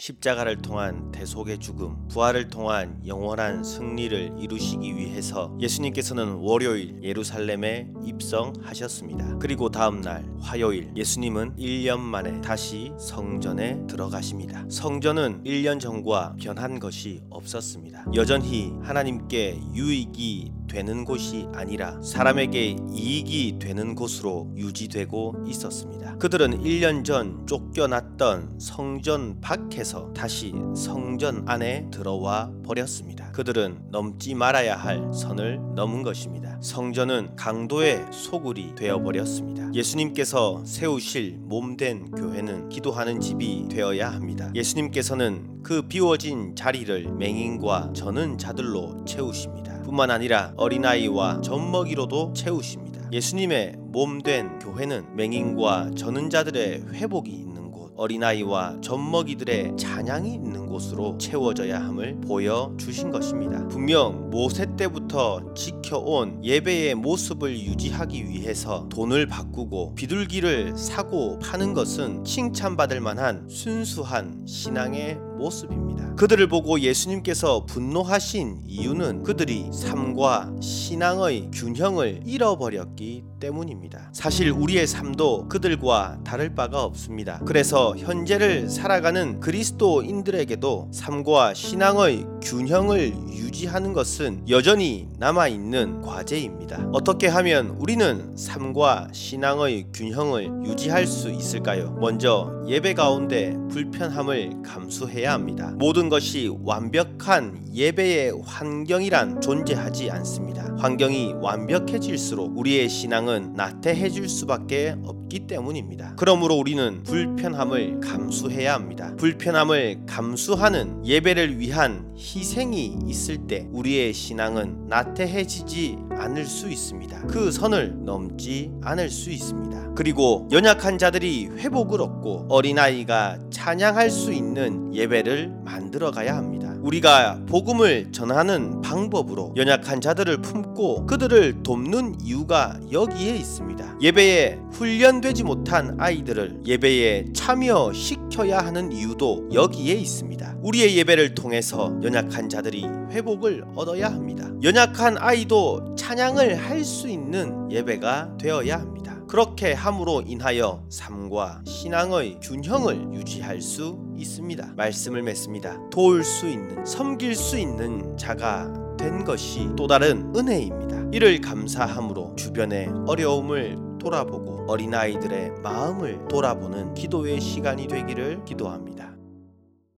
십자가를 통한 대속의 죽음, 부활을 통한 영원한 승리를 이루시기 위해서 예수님께서는 월요일 예루살렘에 입성하셨습니다. 그리고 다음 날 화요일 예수님은 1년 만에 다시 성전에 들어가십니다. 성전은 1년 전과 변한 것이 없었습니다. 여전히 하나님께 유익이 되는 곳이 아니라 사람에게 이익이 되는 곳으로 유지되고 있었습니다. 그들은 1년 전 쫓겨났던 성전 밖에서 다시 성전 안에 들어와 버렸습니다. 그들은 넘지 말아야 할 선을 넘은 것입니다. 성전은 강도의 소굴이 되어 버렸습니다. 예수님께서 세우실 몸된 교회는 기도하는 집이 되어야 합니다. 예수님께서는 그 비워진 자리를 맹인과 저는 자들로 채우십니다. 뿐만 아니라 어린아이와 젖먹이로도 채우십니다. 예수님의 몸 된 교회는 맹인과 저는 자들의 회복이 어린아이와 젖먹이들의 찬양이 있는 곳으로 채워져야 함을 보여 주신 것입니다. 분명 모세 때부터 지켜온 예배의 모습을 유지하기 위해서 돈을 바꾸고 비둘기를 사고 파는 것은 칭찬받을 만한 순수한 신앙의 모습입니다. 그들을 보고 예수님께서 분노하신 이유는 그들이 삶과 신앙의 균형을 잃어버렸기 때문입니다. 사실 우리의 삶도 그들과 다를 바가 없습니다. 그래서 현재를 살아가는 그리스도인들에게 도 삶과 신앙의 균형을 유지하는 것은 여전히 남아 있는 과제입니다. 어떻게 하면 우리는 삶과 신앙의 균형을 유지할 수 있을까요? 먼저 예배 가운데 불편함을 감수해야 합니다. 모든 것이 완벽한 예배의 환경이란 존재하지 않습니다. 환경이 완벽해질수록 우리의 신앙은 나태해질 수밖에 없기 때문입니다. 그러므로 우리는 불편함을 감수해야 합니다. 불편함을 감수하는 예배를 위한 희생이 있을 때 우리의 신앙은 나태해지지 않을 수 있습니다. 그 선을 넘지 않을 수 있습니다. 그리고 연약한 자들이 회복을 얻고 어린아이가 찬양할 수 있는 예배를 만들어 가야 합니다. 우리가 복음을 전하는 방법으로 연약한 자들을 품고 그들을 돕는 이유가 여기에 있습니다. 예배에 훈련되지 못한 아이들을 예배에 참여시켜야 하는 이유도 여기에 있습니다. 우리의 예배를 통해서 연약한 자들이 회복을 얻어야 합니다. 연약한 아이도 찬양을 할 수 있는 예배가 되어야 합니다. 그렇게 함으로 인하여 삶과 신앙의 균형을 유지할 수 있습니다. 말씀을 맺습니다. 도울 수 있는, 섬길 수 있는 자가 된 것이 또 다른 은혜입니다. 이를 감사함으로 주변의 어려움을 돌아보고 어린아이들의 마음을 돌아보는 기도의 시간이 되기를 기도합니다.